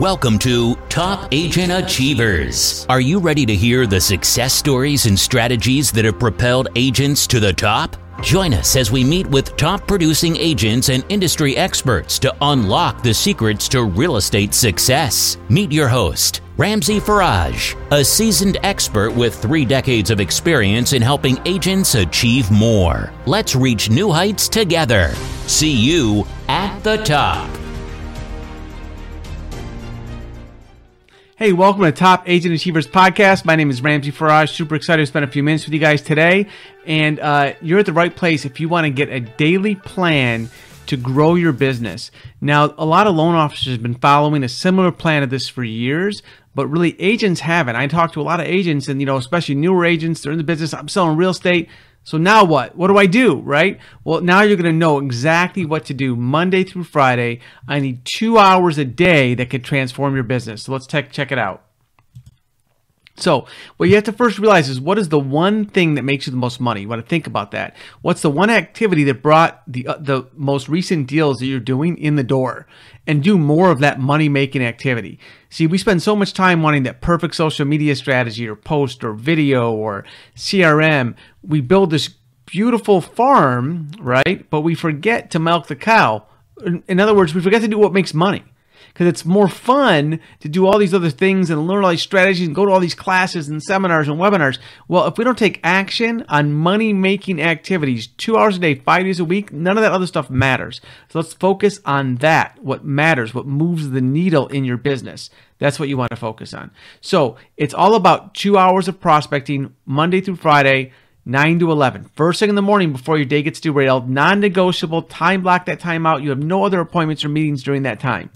Welcome to Top Agent Achievers. Are you ready to hear the success stories and strategies that have propelled agents to the top? Join us as we meet with top producing agents and industry experts to unlock the secrets to real estate success. Meet your host, Ramsey Faraj, a seasoned expert with three decades of experience in helping agents achieve more. Let's reach new heights together. See you at the top. Hey, welcome to Top Agent Achievers Podcast. My name is Ramsey Faraj. Super excited to spend a few minutes with you guys today. And uh, you're at the right place if you want to get a daily plan to grow your business. Now, a lot of loan officers have been following a similar plan of this for years, but really agents haven't. I talk to a lot of agents, and you know, especially newer agents, they're in the business. I'm selling real estate. So now what? What do I do, right? Well, now you're going to know exactly what to do Monday through Friday. I need two hours a day that could transform your business. So let's check check it out. So, what you have to first realize is what is the one thing that makes you the most money? You want to think about that. What's the one activity that brought the uh, the most recent deals that you're doing in the door, and do more of that money making activity. See, we spend so much time wanting that perfect social media strategy, or post, or video, or CRM. We build this beautiful farm, right? But we forget to milk the cow. In other words, we forget to do what makes money because it's more fun to do all these other things and learn all these strategies and go to all these classes and seminars and webinars. Well, if we don't take action on money making activities two hours a day, five days a week, none of that other stuff matters. So let's focus on that. What matters, what moves the needle in your business. That's what you want to focus on. So it's all about two hours of prospecting Monday through Friday. 9 to 11. First thing in the morning before your day gets derailed, non negotiable, time block that time out. You have no other appointments or meetings during that time.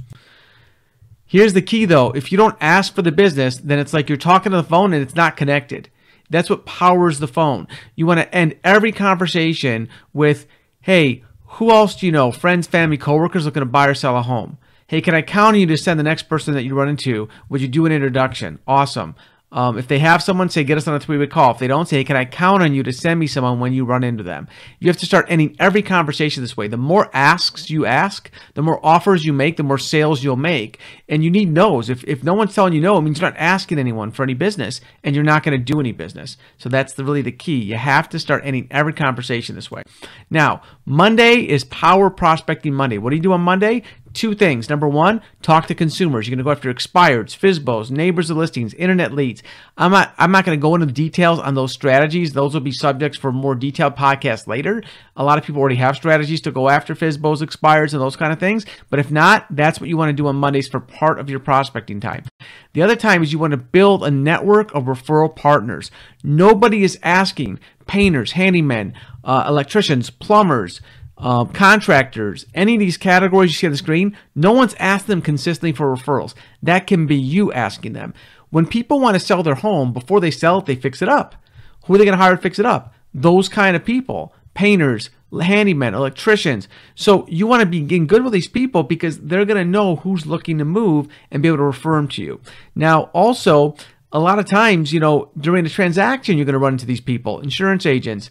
Here's the key though if you don't ask for the business, then it's like you're talking to the phone and it's not connected. That's what powers the phone. You want to end every conversation with, hey, who else do you know? Friends, family, coworkers looking to buy or sell a home. Hey, can I count on you to send the next person that you run into? Would you do an introduction? Awesome. Um, if they have someone, say, get us on a three way call. If they don't, say, can I count on you to send me someone when you run into them? You have to start ending every conversation this way. The more asks you ask, the more offers you make, the more sales you'll make. And you need no's. If, if no one's telling you no, it means you're not asking anyone for any business and you're not going to do any business. So that's the, really the key. You have to start ending every conversation this way. Now, Monday is Power Prospecting Monday. What do you do on Monday? Two things. Number one, talk to consumers. You're going to go after expireds, FSBOs, neighbors of listings, internet leads. I'm not, I'm not going to go into the details on those strategies. Those will be subjects for more detailed podcasts later. A lot of people already have strategies to go after FSBOs, expires, and those kind of things. But if not, that's what you want to do on Mondays for part of your prospecting time. The other time is you want to build a network of referral partners. Nobody is asking painters, handymen, uh, electricians, plumbers, uh, contractors, any of these categories you see on the screen, no one's asked them consistently for referrals. That can be you asking them. When people want to sell their home, before they sell it, they fix it up. Who are they going to hire to fix it up? Those kind of people painters, handymen, electricians. So you want to be getting good with these people because they're going to know who's looking to move and be able to refer them to you. Now, also, a lot of times, you know, during the transaction, you're going to run into these people, insurance agents,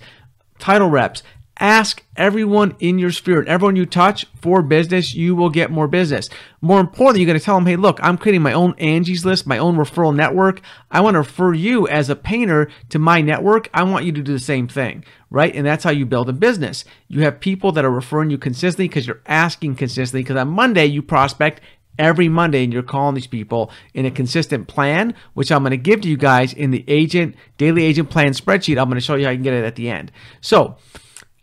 title reps. Ask everyone in your sphere and everyone you touch for business, you will get more business. More importantly, you're going to tell them, hey, look, I'm creating my own Angie's list, my own referral network. I want to refer you as a painter to my network. I want you to do the same thing, right? And that's how you build a business. You have people that are referring you consistently because you're asking consistently. Because on Monday, you prospect every Monday and you're calling these people in a consistent plan, which I'm going to give to you guys in the agent, daily agent plan spreadsheet. I'm going to show you how you can get it at the end. So,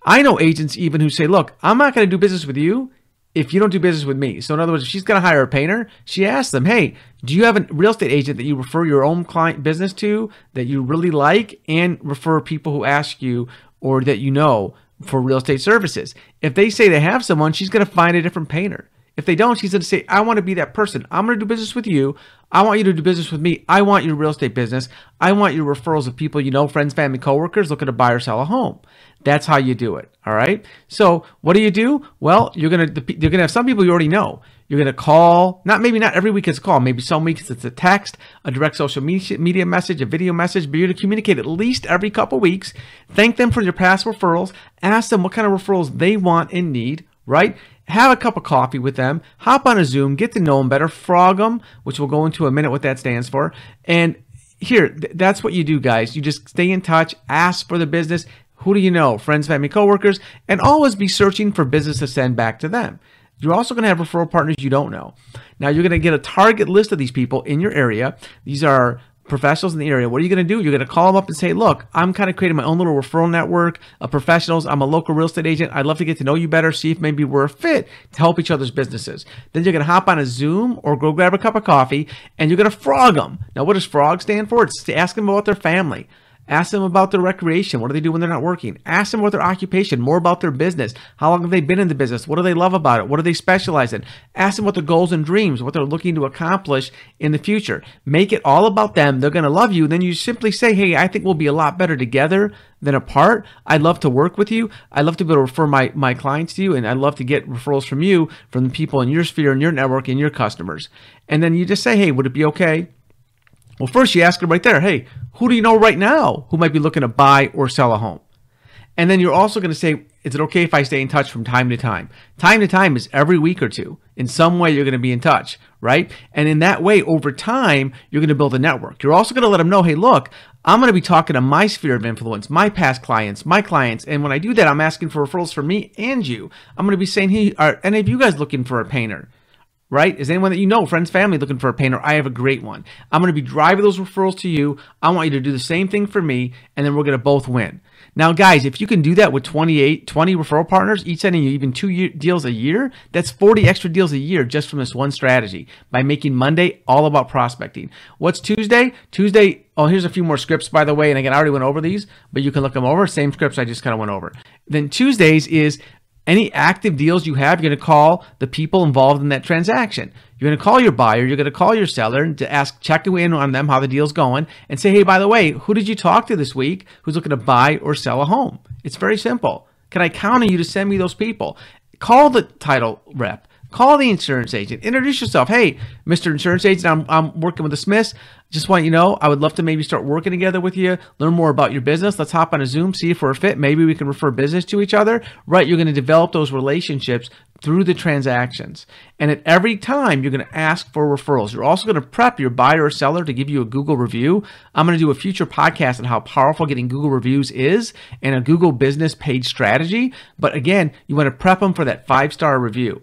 I know agents even who say, look, I'm not going to do business with you if you don't do business with me. So in other words, if she's going to hire a painter, she asks them, hey, do you have a real estate agent that you refer your own client business to that you really like and refer people who ask you or that you know for real estate services? If they say they have someone, she's going to find a different painter. If they don't, she's going to say, I want to be that person. I'm going to do business with you. I want you to do business with me. I want your real estate business. I want your referrals of people you know, friends, family, coworkers looking to buy or sell a home. That's how you do it. All right. So what do you do? Well, you're gonna you're gonna have some people you already know. You're gonna call. Not maybe not every week it's a call. Maybe some weeks it's a text, a direct social media message, a video message. But you're gonna communicate at least every couple weeks. Thank them for your past referrals. Ask them what kind of referrals they want and need. Right. have a cup of coffee with them, hop on a Zoom, get to know them better, frog them, which we'll go into a minute what that stands for. And here, th- that's what you do, guys. You just stay in touch, ask for the business. Who do you know? Friends, family, coworkers, and always be searching for business to send back to them. You're also going to have referral partners you don't know. Now, you're going to get a target list of these people in your area. These are professionals in the area. What are you going to do? You're going to call them up and say, look, I'm kind of creating my own little referral network of professionals. I'm a local real estate agent. I'd love to get to know you better, see if maybe we're a fit to help each other's businesses. Then you're going to hop on a Zoom or go grab a cup of coffee and you're going to frog them. Now, what does frog stand for? It's to ask them about their family. Ask them about their recreation. What do they do when they're not working? Ask them about their occupation, more about their business. How long have they been in the business? What do they love about it? What do they specialize in? Ask them what their goals and dreams, what they're looking to accomplish in the future. Make it all about them. They're going to love you. Then you simply say, Hey, I think we'll be a lot better together than apart. I'd love to work with you. I'd love to be able to refer my, my clients to you. And I'd love to get referrals from you, from the people in your sphere and your network and your customers. And then you just say, Hey, would it be okay? Well, first you ask them right there, hey, who do you know right now who might be looking to buy or sell a home? And then you're also going to say, is it okay if I stay in touch from time to time? Time to time is every week or two. In some way, you're going to be in touch, right? And in that way, over time, you're going to build a network. You're also going to let them know, hey, look, I'm going to be talking to my sphere of influence, my past clients, my clients. And when I do that, I'm asking for referrals for me and you. I'm going to be saying, hey, are any of you guys looking for a painter? Right? Is anyone that you know, friends, family, looking for a painter? I have a great one. I'm going to be driving those referrals to you. I want you to do the same thing for me, and then we're going to both win. Now, guys, if you can do that with 28, 20 referral partners, each sending you even two deals a year, that's 40 extra deals a year just from this one strategy by making Monday all about prospecting. What's Tuesday? Tuesday, oh, here's a few more scripts, by the way. And again, I already went over these, but you can look them over. Same scripts I just kind of went over. Then Tuesdays is any active deals you have, you're going to call the people involved in that transaction. You're going to call your buyer, you're going to call your seller to ask, check in on them, how the deal's going, and say, hey, by the way, who did you talk to this week who's looking to buy or sell a home? It's very simple. Can I count on you to send me those people? Call the title rep. Call the insurance agent. Introduce yourself. Hey, Mr. Insurance Agent, I'm, I'm working with the Smiths. Just want you know, I would love to maybe start working together with you, learn more about your business. Let's hop on a Zoom, see if we're a fit. Maybe we can refer business to each other. Right, you're going to develop those relationships through the transactions. And at every time, you're going to ask for referrals. You're also going to prep your buyer or seller to give you a Google review. I'm going to do a future podcast on how powerful getting Google reviews is and a Google business page strategy. But again, you want to prep them for that five star review.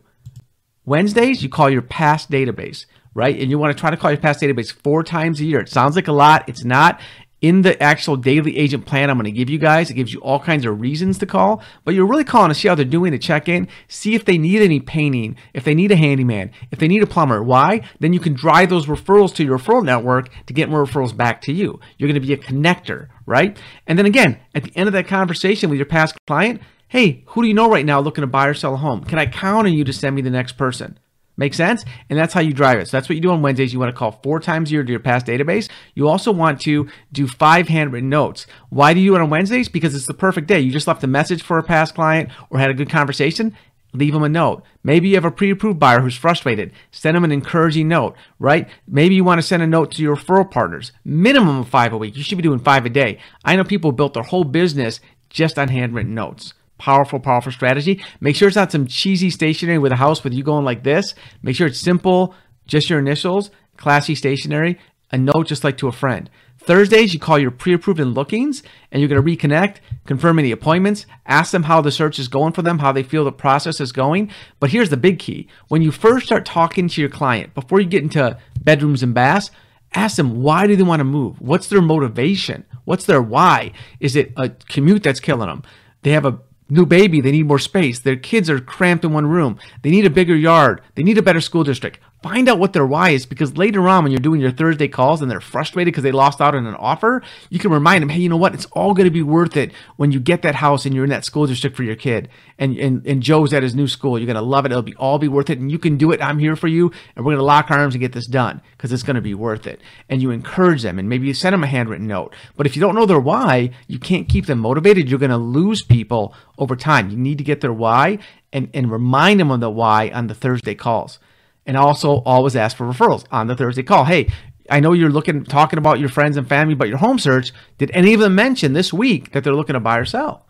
Wednesdays, you call your past database, right? And you want to try to call your past database four times a year. It sounds like a lot. It's not. In the actual daily agent plan I'm going to give you guys, it gives you all kinds of reasons to call, but you're really calling to see how they're doing to check in, see if they need any painting, if they need a handyman, if they need a plumber. Why? Then you can drive those referrals to your referral network to get more referrals back to you. You're going to be a connector, right? And then again, at the end of that conversation with your past client, hey, who do you know right now looking to buy or sell a home? Can I count on you to send me the next person? Make sense? And that's how you drive it. So that's what you do on Wednesdays. You want to call four times a year to your past database. You also want to do five handwritten notes. Why do you do it on Wednesdays? Because it's the perfect day. You just left a message for a past client or had a good conversation. Leave them a note. Maybe you have a pre-approved buyer who's frustrated. Send them an encouraging note, right? Maybe you want to send a note to your referral partners. Minimum of five a week. You should be doing five a day. I know people built their whole business just on handwritten notes powerful, powerful strategy. Make sure it's not some cheesy stationery with a house with you going like this. Make sure it's simple, just your initials, classy stationery, a note just like to a friend. Thursdays, you call your pre-approved and lookings, and you're going to reconnect, confirm any appointments, ask them how the search is going for them, how they feel the process is going. But here's the big key: when you first start talking to your client, before you get into bedrooms and baths, ask them why do they want to move? What's their motivation? What's their why? Is it a commute that's killing them? They have a new baby, they need more space. Their kids are cramped in one room. They need a bigger yard. They need a better school district. Find out what their why is because later on, when you're doing your Thursday calls and they're frustrated because they lost out on an offer, you can remind them, hey, you know what? It's all going to be worth it when you get that house and you're in that school district for your kid. And, and, and Joe's at his new school. You're going to love it. It'll be all be worth it. And you can do it. I'm here for you. And we're going to lock arms and get this done because it's going to be worth it. And you encourage them and maybe you send them a handwritten note. But if you don't know their why, you can't keep them motivated. You're going to lose people over time. You need to get their why and, and remind them of the why on the Thursday calls. And also always ask for referrals on the Thursday call. Hey, I know you're looking talking about your friends and family, but your home search, did any of them mention this week that they're looking to buy or sell?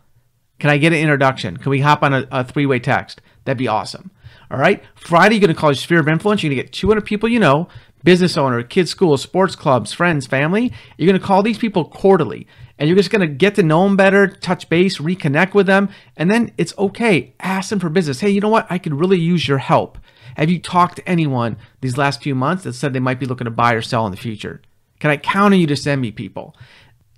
Can I get an introduction? Can we hop on a, a three way text? That'd be awesome. All right. Friday, you're going to call your sphere of influence. You're going to get 200 people you know, business owner, kids' school, sports clubs, friends, family. You're going to call these people quarterly and you're just going to get to know them better, touch base, reconnect with them. And then it's okay. Ask them for business. Hey, you know what? I could really use your help. Have you talked to anyone these last few months that said they might be looking to buy or sell in the future? Can I count on you to send me people?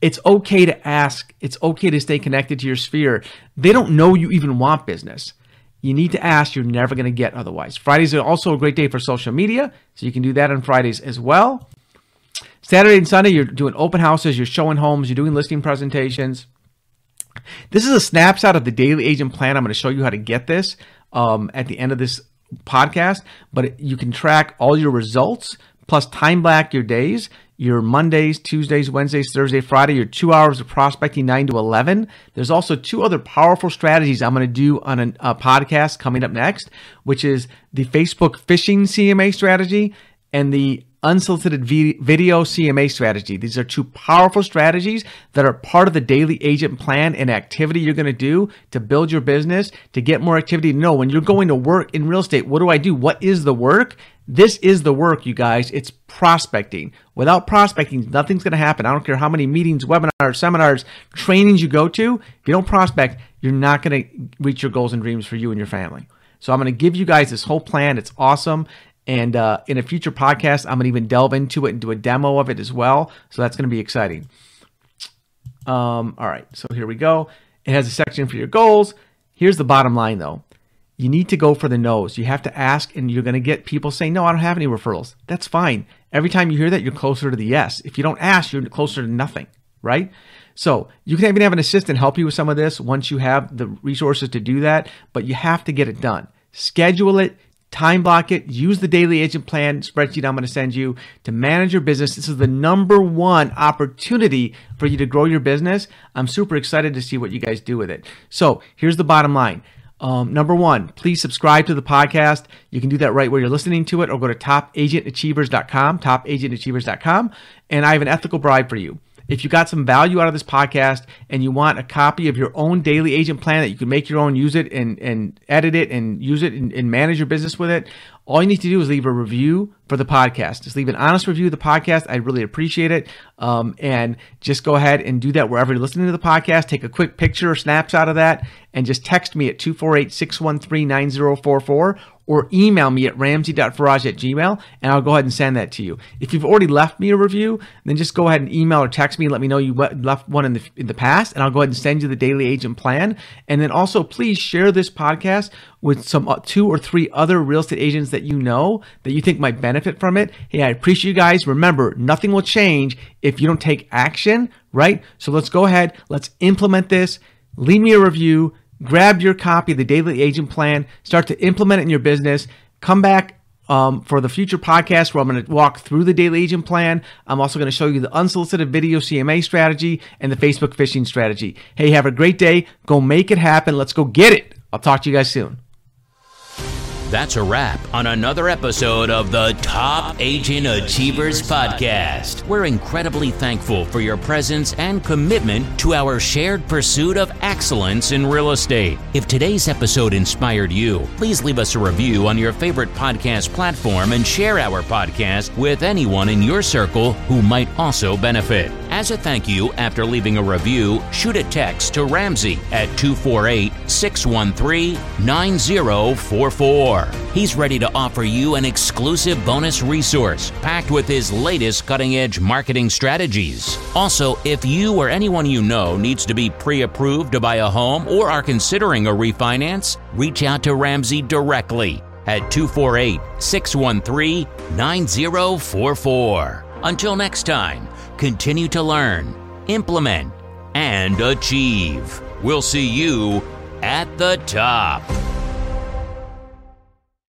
It's okay to ask. It's okay to stay connected to your sphere. They don't know you even want business. You need to ask. You're never going to get otherwise. Fridays are also a great day for social media, so you can do that on Fridays as well. Saturday and Sunday, you're doing open houses, you're showing homes, you're doing listing presentations. This is a snapshot of the daily agent plan. I'm going to show you how to get this um, at the end of this podcast, but you can track all your results plus time back your days your Mondays, Tuesdays, Wednesdays, Thursday, Friday, your two hours of prospecting, 9 to 11. There's also two other powerful strategies I'm going to do on a, a podcast coming up next, which is the Facebook fishing CMA strategy and the unsolicited video CMA strategy. These are two powerful strategies that are part of the daily agent plan and activity you're going to do to build your business, to get more activity. No, when you're going to work in real estate, what do I do? What is the work? This is the work, you guys. It's prospecting. Without prospecting, nothing's going to happen. I don't care how many meetings, webinars, seminars, trainings you go to. If you don't prospect, you're not going to reach your goals and dreams for you and your family. So I'm going to give you guys this whole plan. It's awesome. And uh, in a future podcast, I'm going to even delve into it and do a demo of it as well. So that's going to be exciting. Um, all right, so here we go. It has a section for your goals. Here's the bottom line though. You need to go for the no's. You have to ask, and you're going to get people saying, No, I don't have any referrals. That's fine. Every time you hear that, you're closer to the yes. If you don't ask, you're closer to nothing, right? So you can even have an assistant help you with some of this once you have the resources to do that, but you have to get it done. Schedule it, time block it, use the daily agent plan spreadsheet I'm going to send you to manage your business. This is the number one opportunity for you to grow your business. I'm super excited to see what you guys do with it. So here's the bottom line. Um, number one, please subscribe to the podcast. You can do that right where you're listening to it or go to topagentachievers.com, topagentachievers.com. And I have an ethical bribe for you. If you got some value out of this podcast and you want a copy of your own daily agent plan that you can make your own, use it and, and edit it and use it and, and manage your business with it, all you need to do is leave a review for the podcast. Just leave an honest review of the podcast. I'd really appreciate it. Um, and just go ahead and do that wherever you're listening to the podcast. Take a quick picture or snapshot of that and just text me at 248 613 9044 or email me at ramsey.faraj at gmail and I'll go ahead and send that to you. If you've already left me a review, then just go ahead and email or text me and let me know you left one in the, in the past and I'll go ahead and send you the daily agent plan. And then also please share this podcast with some uh, two or three other real estate agents that you know that you think might benefit from it. Hey, I appreciate you guys. Remember, nothing will change if you don't take action, right? So let's go ahead. Let's implement this. Leave me a review grab your copy of the Daily Agent Plan, start to implement it in your business. Come back um, for the future podcast where I'm going to walk through the Daily Agent Plan. I'm also going to show you the unsolicited video CMA strategy and the Facebook fishing strategy. Hey, have a great day. Go make it happen. Let's go get it. I'll talk to you guys soon. That's a wrap on another episode of the Top Agent Achievers Podcast. We're incredibly thankful for your presence and commitment to our shared pursuit of excellence in real estate. If today's episode inspired you, please leave us a review on your favorite podcast platform and share our podcast with anyone in your circle who might also benefit. As a thank you, after leaving a review, shoot a text to Ramsey at 248 613 9044. He's ready to offer you an exclusive bonus resource packed with his latest cutting edge marketing strategies. Also, if you or anyone you know needs to be pre approved to buy a home or are considering a refinance, reach out to Ramsey directly at 248 613 9044. Until next time, continue to learn, implement, and achieve. We'll see you at the top.